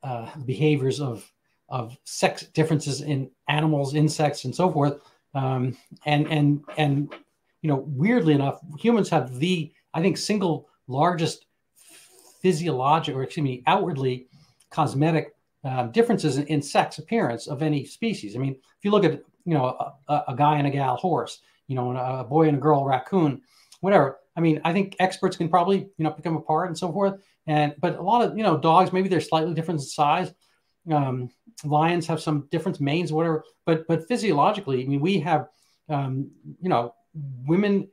[SPEAKER 1] uh, behaviors of, of sex differences in animals, insects, and so forth. Um, and, and, and, you know, weirdly enough, humans have the, I think, single largest physiologic or excuse me, outwardly cosmetic um, differences in, in, sex appearance of any species. I mean, if you look at you know a, a guy and a gal horse, you know, a, a boy and a girl raccoon, whatever. I mean, I think experts can probably you know pick them apart and so forth. And but a lot of you know dogs, maybe they're slightly different in size, Um, lions have some difference, manes, whatever. But but physiologically, I mean, we have um, you know women,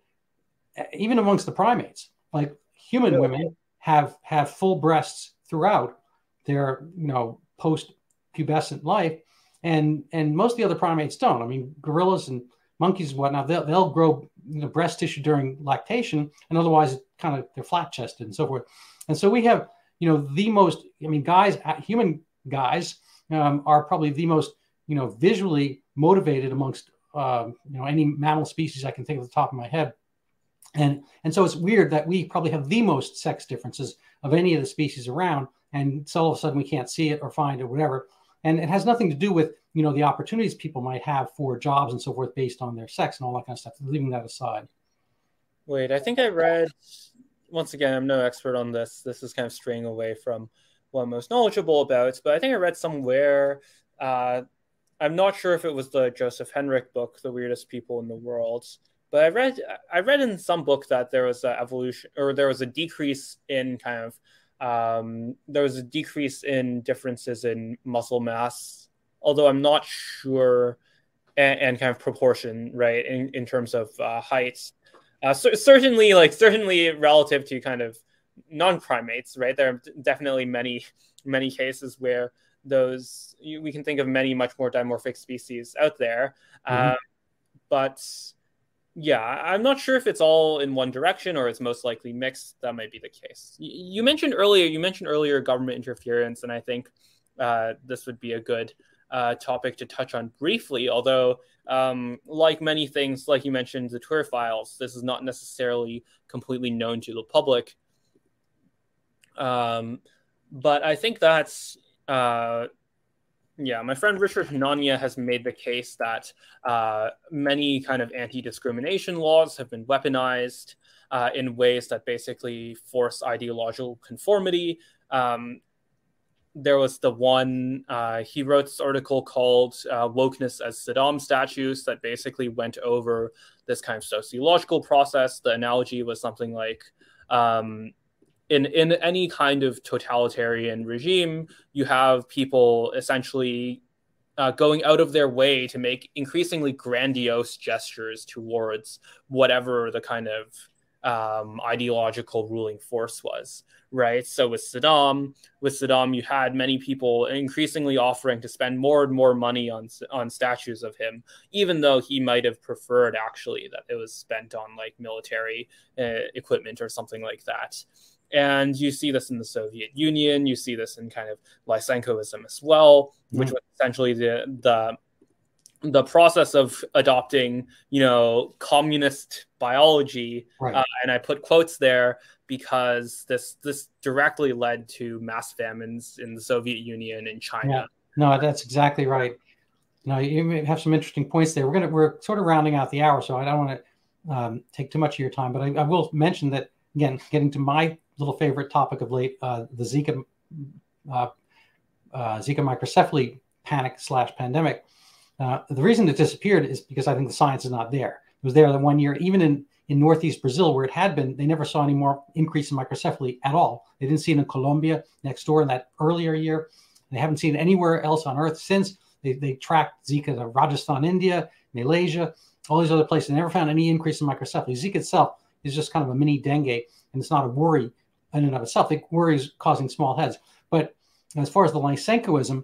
[SPEAKER 1] even amongst the primates, like human women have have full breasts throughout their you know post pubescent life, and and most of the other primates don't. I mean, gorillas and monkeys and whatnot, they'll, they'll grow you know, breast tissue during lactation, and otherwise, kind of they're flat chested and so forth. And so we have you know the most. I mean, guys, human guys um, are probably the most you know visually motivated amongst uh, you know any mammal species I can think of the top of my head. And and so it's weird that we probably have the most sex differences of any of the species around, and so all of a sudden we can't see it or find it or whatever. And it has nothing to do with you know the opportunities people might have for jobs and so forth based on their sex and all that kind of stuff. Leaving that aside.
[SPEAKER 2] Wait, I think I read. Once again, I'm no expert on this. This is kind of straying away from what I'm most knowledgeable about, but I think I read somewhere. Uh, I'm not sure if it was the Joseph Henrich book, "The Weirdest People in the World," But I read I read in some book that there was an evolution or there was a decrease in kind of um, there was a decrease in differences in muscle mass, although I'm not sure, and, and kind of proportion, right, in, in terms of uh, heights. Uh, so, certainly, like certainly relative to kind of non-primates, right? There are definitely many many cases where those we can think of many much more dimorphic species out there, mm-hmm. uh, but yeah, I'm not sure if it's all in one direction or it's most likely mixed. That might be the case. You mentioned earlier, you mentioned earlier government interference, and I think uh, this would be a good uh, topic to touch on briefly. Although, um, like many things, like you mentioned, the Twitter files, this is not necessarily completely known to the public. Um, but I think that's uh, yeah, my friend Richard Hanania has made the case that uh, many kind of anti-discrimination laws have been weaponized uh, in ways that basically force ideological conformity. Um, there was the one uh, he wrote this article called uh, "Wokeness as Saddam Statues" that basically went over this kind of sociological process. The analogy was something like. Um, in in any kind of totalitarian regime, you have people essentially uh, going out of their way to make increasingly grandiose gestures towards whatever the kind of um, ideological ruling force was, right? So with Saddam, with Saddam, you had many people increasingly offering to spend more and more money on on statues of him, even though he might have preferred actually that it was spent on like military uh, equipment or something like that. And you see this in the Soviet Union. You see this in kind of Lysenkoism as well, which mm. was essentially the the the process of adopting, you know, communist biology. Right. Uh, and I put quotes there because this this directly led to mass famines in the Soviet Union and China. Yeah.
[SPEAKER 1] No, that's exactly right. You know, you have some interesting points there. We're gonna we're sort of rounding out the hour, so I don't want to um, take too much of your time. But I, I will mention that again, getting to my little favorite topic of late, uh, the Zika uh, uh, Zika microcephaly panic slash pandemic. Uh, the reason it disappeared is because I think the science is not there. It was there the one year, even in in northeast Brazil where it had been, they never saw any more increase in microcephaly at all. They didn't see it in Colombia next door in that earlier year. They haven't seen it anywhere else on Earth since. They, they tracked Zika to Rajasthan, India, Malaysia, all these other places. They never found any increase in microcephaly. Zika itself is just kind of a mini dengue, and it's not a worry in and of itself. It worries causing small heads. But as far as the Lysenkoism,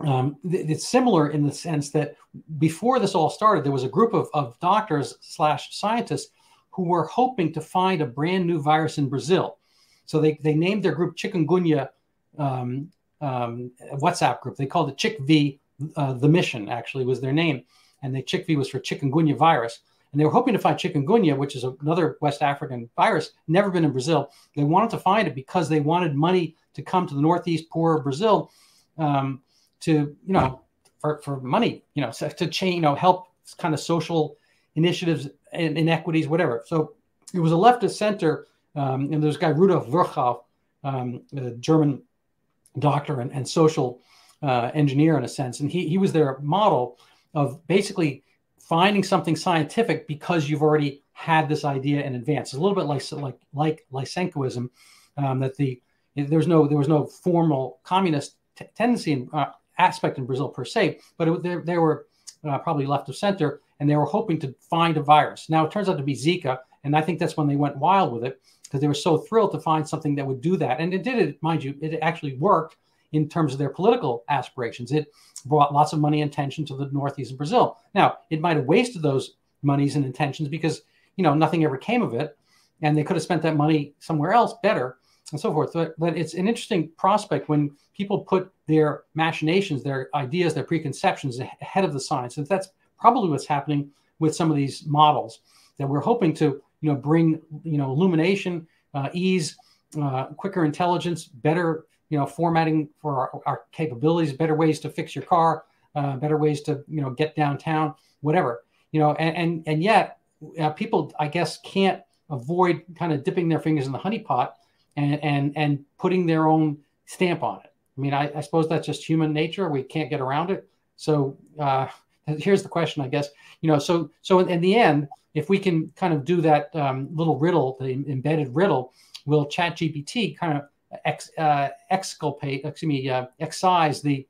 [SPEAKER 1] um, it's similar in the sense that before this all started, there was a group of, of doctors slash scientists who were hoping to find a brand new virus in Brazil. So they, they named their group Chikungunya um, um, WhatsApp group. They called it ChickV. Uh, the mission actually was their name, and the ChickV was for chikungunya virus and they were hoping to find chikungunya, which is another West African virus, never been in Brazil. They wanted to find it because they wanted money to come to the northeast poor of Brazil um, to, you know, for, for money, you know, to change, you know, help kind of social initiatives and inequities, whatever. So it was a leftist center, um, and there's a guy Rudolf Virchow, um, a German doctor and, and social uh, engineer in a sense, and he he was their model of basically finding something scientific because you've already had this idea in advance. It's a little bit like like like Lysenkoism, um, that the there was no there was no formal communist t- tendency and uh, aspect in Brazil per se, but it, they, they were uh, probably left of center, and they were hoping to find a virus. Now it turns out to be Zika, and I think that's when they went wild with it because they were so thrilled to find something that would do that. And it did it, mind you, it actually worked in terms of their political aspirations. It brought lots of money and attention to the northeast of Brazil. Now it might have wasted those monies and intentions because you know nothing ever came of it, and they could have spent that money somewhere else better and so forth. But, but it's an interesting prospect when people put their machinations, their ideas, their preconceptions ahead of the science. And that's probably what's happening with some of these models that we're hoping to you know bring you know illumination, uh, ease, uh, quicker intelligence, better you know formatting for our, our capabilities, better ways to fix your car, uh, better ways to you know get downtown, whatever you know, and and, and yet uh, people I guess can't avoid kind of dipping their fingers in the honeypot and and and putting their own stamp on it. I mean, I, I suppose that's just human nature. We can't get around it. So uh, here's the question, I guess. You know, so so in, in the end, if we can kind of do that um, little riddle, the embedded riddle, will ChatGPT kind of ex, uh, exculpate, excuse me, uh, excise the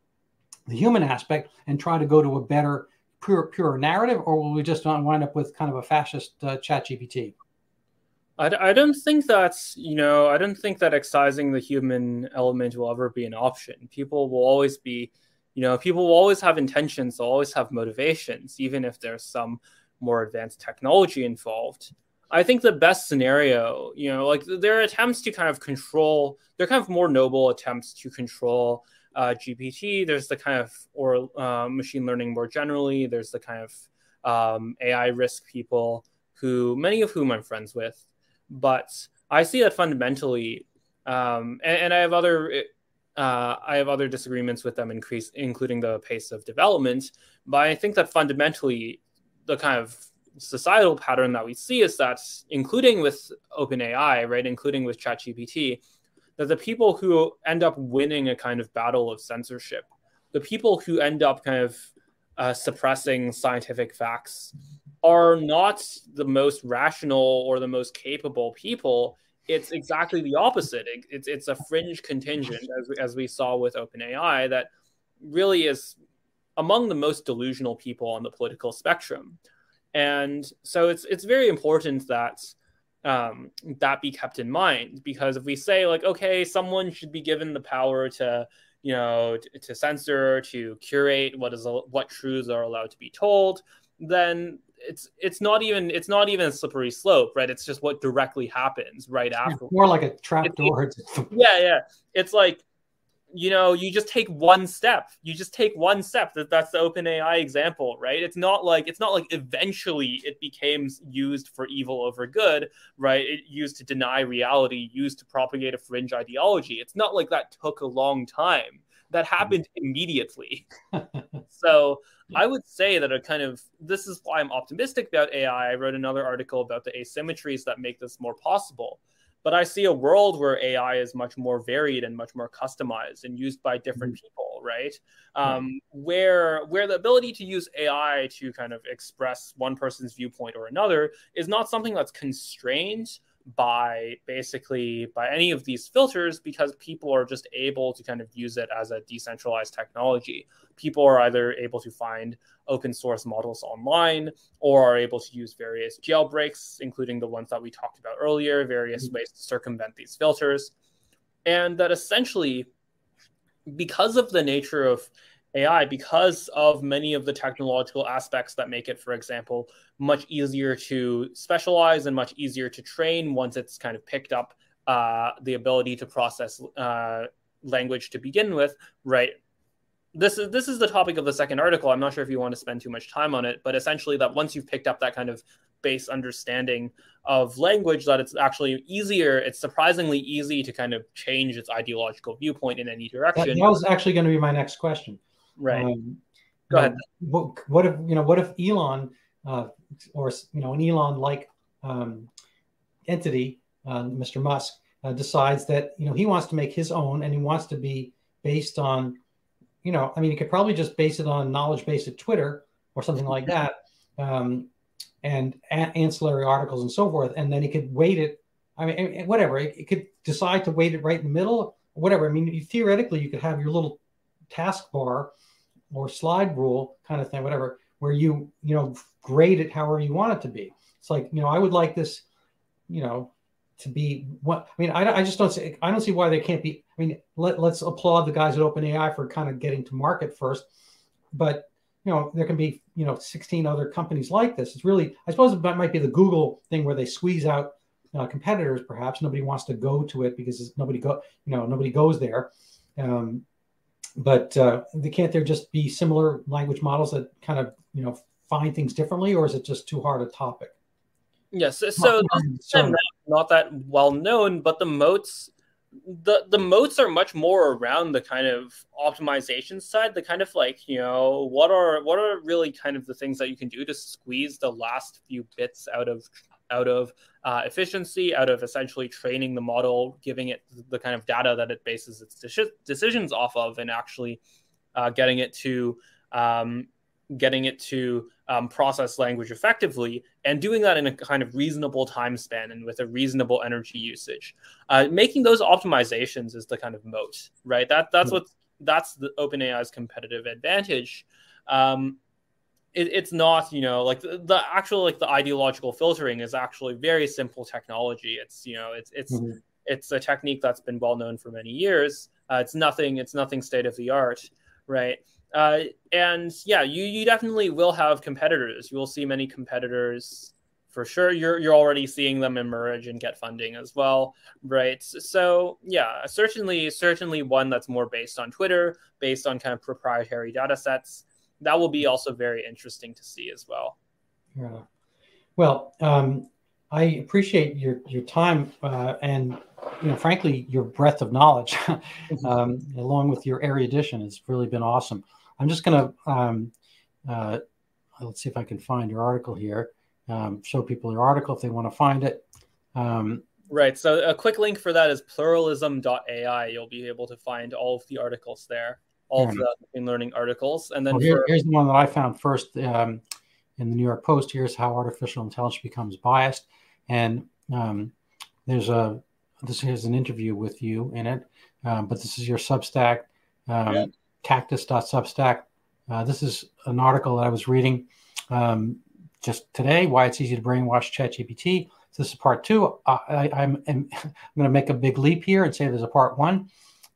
[SPEAKER 1] the human aspect and try to go to a better, pure, pure narrative, or will we just not wind up with kind of a fascist uh, ChatGPT?
[SPEAKER 2] I, I don't think that's you know I don't think that excising the human element will ever be an option. People will always be, you know, people will always have intentions, they'll always have motivations, even if there's some more advanced technology involved. I think the best scenario, you know, like there are attempts to kind of control, they're kind of more noble attempts to control uh, GPT. There's the kind of, or uh, machine learning more generally. There's the kind of um, AI risk people who, many of whom I'm friends with. But I see that fundamentally, um, and, and, I have other, uh, I have other disagreements with them, increase, including the pace of development. But I think that fundamentally, the kind of societal pattern that we see is that, including with OpenAI, right, including with ChatGPT, that the people who end up winning a kind of battle of censorship, the people who end up kind of uh, suppressing scientific facts, are not the most rational or the most capable people. It's exactly the opposite. It, it's it's a fringe contingent, as, as we saw with OpenAI, that really is among the most delusional people on the political spectrum. And so it's it's very important that um, that be kept in mind because if we say like, okay, someone should be given the power to you know to, to censor, to curate what is what truths are allowed to be told, then it's it's not even it's not even a slippery slope, right? It's just what directly happens right after.
[SPEAKER 1] More like a trap door.
[SPEAKER 2] yeah, yeah. It's like you know, you just take one step. You just take one step. That that's the OpenAI example, right? It's not like it's not like eventually it became used for evil over good, right? It used to deny reality, used to propagate a fringe ideology. It's not like that took a long time. That mm-hmm. happened immediately. so I would say that a kind of this is why I'm optimistic about AI. I wrote another article about the asymmetries that make this more possible but I see a world where AI is much more varied and much more customized and used by different mm-hmm. people, right? Um, where where the ability to use AI to kind of express one person's viewpoint or another is not something that's constrained by basically by any of these filters because people are just able to kind of use it as a decentralized technology people are either able to find open source models online or are able to use various jailbreaks including the ones that we talked about earlier various mm-hmm. ways to circumvent these filters and that essentially because of the nature of AI because of many of the technological aspects that make it, for example, much easier to specialize and much easier to train once it's kind of picked up uh, the ability to process uh, language to begin with, right? This is this is the topic of the second article. I'm not sure if you want to spend too much time on it, but essentially that once you've picked up that kind of base understanding of language, that it's actually easier. It's surprisingly easy to kind of change its ideological viewpoint in any direction.
[SPEAKER 1] That, that was actually going to be my next question.
[SPEAKER 2] Right. Um, Go ahead.
[SPEAKER 1] What, what, if you know? What if Elon, uh, or you know, an Elon-like um, entity, uh, Mr. Musk, uh, decides that you know he wants to make his own, and he wants to be based on, you know, I mean, he could probably just base it on knowledge base at Twitter or something like that, um, and a- ancillary articles and so forth, and then he could weight it. I mean, whatever. It, it could decide to weight it right in the middle, whatever. I mean, theoretically, you could have your little taskbar or slide rule kind of thing, whatever, where you you know grade it however you want it to be. It's like you know I would like this, you know, to be what I mean. I, I just don't see I don't see why they can't be. I mean, let, let's applaud the guys at OpenAI for kind of getting to market first, but you know there can be you know 16 other companies like this. It's really I suppose it might be the Google thing where they squeeze out uh, competitors. Perhaps nobody wants to go to it because nobody go you know nobody goes there. Um, but uh, can't there just be similar language models that kind of you know find things differently, or is it just too hard a topic?
[SPEAKER 2] Yes, so, so not that well known, but the moats the the moats are much more around the kind of optimization side the kind of like you know what are what are really kind of the things that you can do to squeeze the last few bits out of out of uh, efficiency out of essentially training the model giving it the kind of data that it bases its de- decisions off of and actually uh, getting it to um, getting it to um, process language effectively and doing that in a kind of reasonable time span and with a reasonable energy usage. Uh, making those optimizations is the kind of moat, right? That that's mm-hmm. what that's the OpenAI's competitive advantage. Um, it, it's not, you know, like the, the, actual like the ideological filtering is actually very simple technology. It's you know, it's it's mm-hmm. it's a technique that's been well known for many years. Uh, it's nothing. It's nothing state of the art, right? Uh, and yeah, you you definitely will have competitors. You will see many competitors for sure. You're you're already seeing them emerge and get funding as well, right? So yeah, certainly certainly one that's more based on Twitter, based on kind of proprietary data sets. That will be also very interesting to see as well.
[SPEAKER 1] Yeah. Well, um, I appreciate your your time uh, and you know, frankly, your breadth of knowledge, um, along with your erudition, has really been awesome. I'm just going to um, uh, let's see if I can find your article here. Um, show people your article if they want to find it. Um,
[SPEAKER 2] right. So a quick link for that is pluralism.ai. You'll be able to find all of the articles there, all of the machine learning articles. And then
[SPEAKER 1] well, here, for... here's the one that I found first um, in the New York Post. Here's how artificial intelligence becomes biased. And um, there's a this is an interview with you in it, um, but this is your Substack. Um, yeah cactus.substack. Uh, this is an article that I was reading um, just today. Why it's easy to brainwash ChatGPT. So this is part two. I, am I'm going to make a big leap here and say there's a part one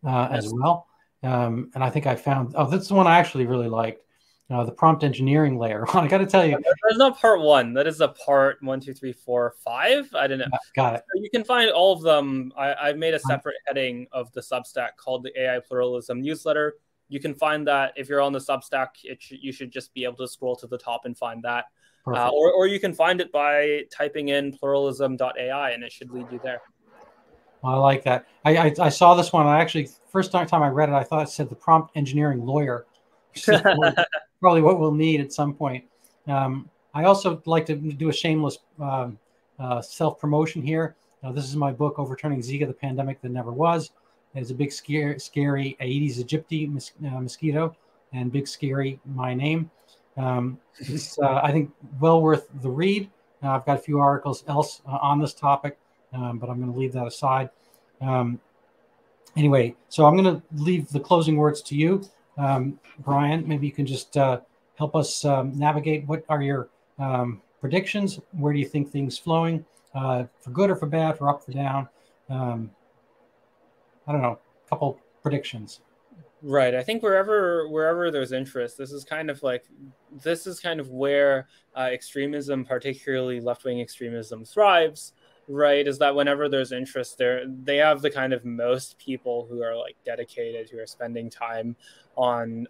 [SPEAKER 1] uh, as well. Um, and I think I found oh, this is the one I actually really liked. Uh, the prompt engineering layer. I got to tell you,
[SPEAKER 2] that's not part one. That is a part one, two, three, four, five. I don't know.
[SPEAKER 1] Got it.
[SPEAKER 2] So you can find all of them. I, have made a separate heading of the Substack called the AI Pluralism Newsletter you can find that if you're on the Substack, it sh- you should just be able to scroll to the top and find that. Uh, or, or you can find it by typing in pluralism.ai and it should lead you there.
[SPEAKER 1] I like that. I, I, I saw this one. I actually, first time I read it, I thought it said the prompt engineering lawyer. probably what we'll need at some point. Um, I also like to do a shameless um, uh, self promotion here. Now, this is my book, Overturning Zika, the Pandemic That Never Was. It's a big scary, scary Aedes aegypti mos- uh, mosquito and big scary my name. Um, it's uh, I think well worth the read. Uh, I've got a few articles else uh, on this topic, um, but I'm going to leave that aside. Um, anyway, so I'm going to leave the closing words to you, um, Brian. Maybe you can just uh, help us um, navigate. What are your um, predictions? Where do you think things flowing uh, for good or for bad, for up, for down? Um, I don't know, a couple predictions.
[SPEAKER 2] Right. I think wherever wherever there's interest, this is kind of like this is kind of where uh, extremism, particularly left wing extremism, thrives. Right. Is that whenever there's interest, there they have the kind of most people who are like dedicated, who are spending time on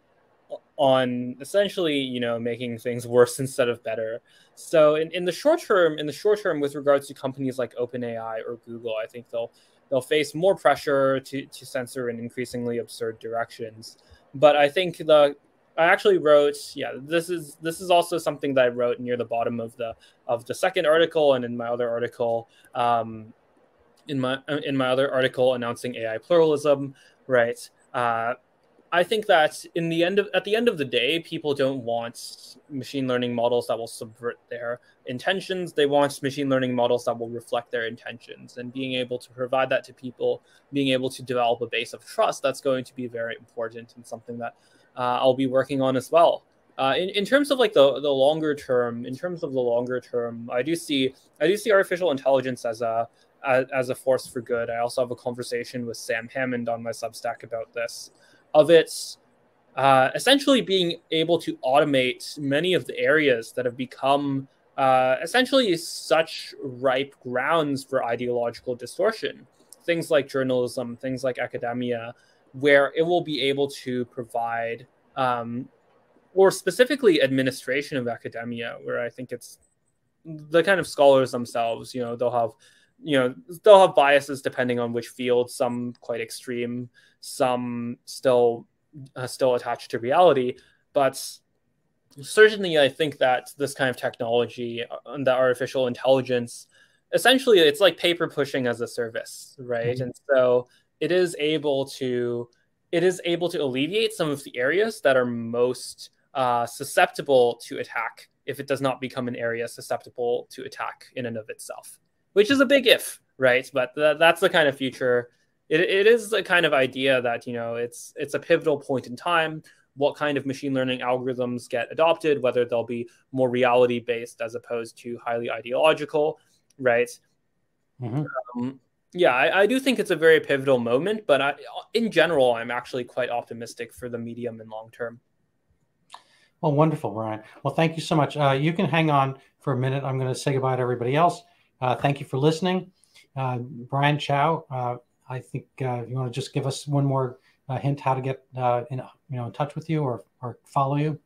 [SPEAKER 2] on essentially you know making things worse instead of better so in, in the short term in the short term with regards to companies like openai or google i think they'll they'll face more pressure to, to censor in increasingly absurd directions. But I think the I actually wrote, yeah, this is this is also something that I wrote near the bottom of the of the second article and in my other article, um, in my in my other article announcing AI pluralism, right? Uh, I think that in the end of at the end of the day, people don't want machine learning models that will subvert their intentions. They want machine learning models that will reflect their intentions, and being able to provide that to people, being able to develop a base of trust, that's going to be very important and something that uh, I'll be working on as well. Uh, in, in terms of like the, the longer term, in terms of the longer term, I do see I do see artificial intelligence as a as, a force for good. I also have a conversation with Sam Hammond on my Substack about this of its uh, essentially being able to automate many of the areas that have become uh, essentially such ripe grounds for ideological distortion. Things like journalism, things like academia, where it will be able to provide, um, or specifically administration of academia, where I think it's the kind of scholars themselves, you know, they'll have you know they'll have biases depending on which field some quite extreme some still uh, still attached to reality. But certainly, I think that this kind of technology and the artificial intelligence, essentially, it's like paper pushing as a service, right? Mm-hmm. And so it is able to it is able to alleviate some of the areas that are most uh, susceptible to attack if it does not become an area susceptible to attack in and of itself, which is a big if, right? But th- that's the kind of future it, it is the kind of idea that you know it's it's a pivotal point in time what kind of machine learning algorithms get adopted whether they'll be more reality based as opposed to highly ideological right mm-hmm. um, yeah I, I, do think it's a very pivotal moment but I, in general i'm actually quite optimistic for the medium and long term
[SPEAKER 1] well wonderful brian well thank you so much uh, you can hang on for a minute i'm going to say goodbye to everybody else uh, thank you for listening uh, Brian Chau uh, I think uh, you want to just give us one more uh, hint how to get uh, in you know in touch with you or or follow you.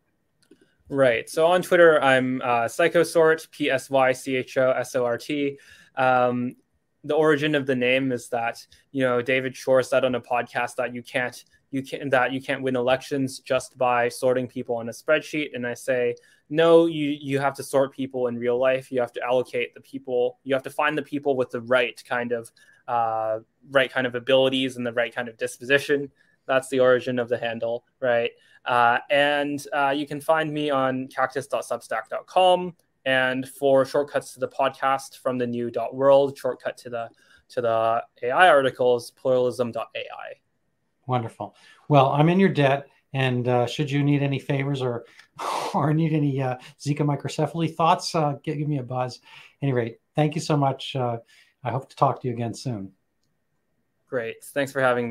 [SPEAKER 2] Right. So on Twitter, I'm uh, Psychosort, P S Y C H O S O R T. Um, the origin of the name is that you know David Shor said on a podcast that you can't you can that you can't win elections just by sorting people on a spreadsheet, and I say no, you you have to sort people in real life. You have to allocate the people. You have to find the people with the right kind of uh, right kind of abilities and the right kind of disposition. That's the origin of the handle, right? Uh, and uh, you can find me on cactus.substack.com. And for shortcuts to the podcast from the new world, shortcut to the to the AI articles, pluralism.ai.
[SPEAKER 1] Wonderful. Well, I'm in your debt, and uh, should you need any favors or or need any uh, Zika microcephaly thoughts, uh, give, give me a buzz. At any rate, thank you so much. Uh, I hope to talk to you again soon.
[SPEAKER 2] Great. Thanks for having me.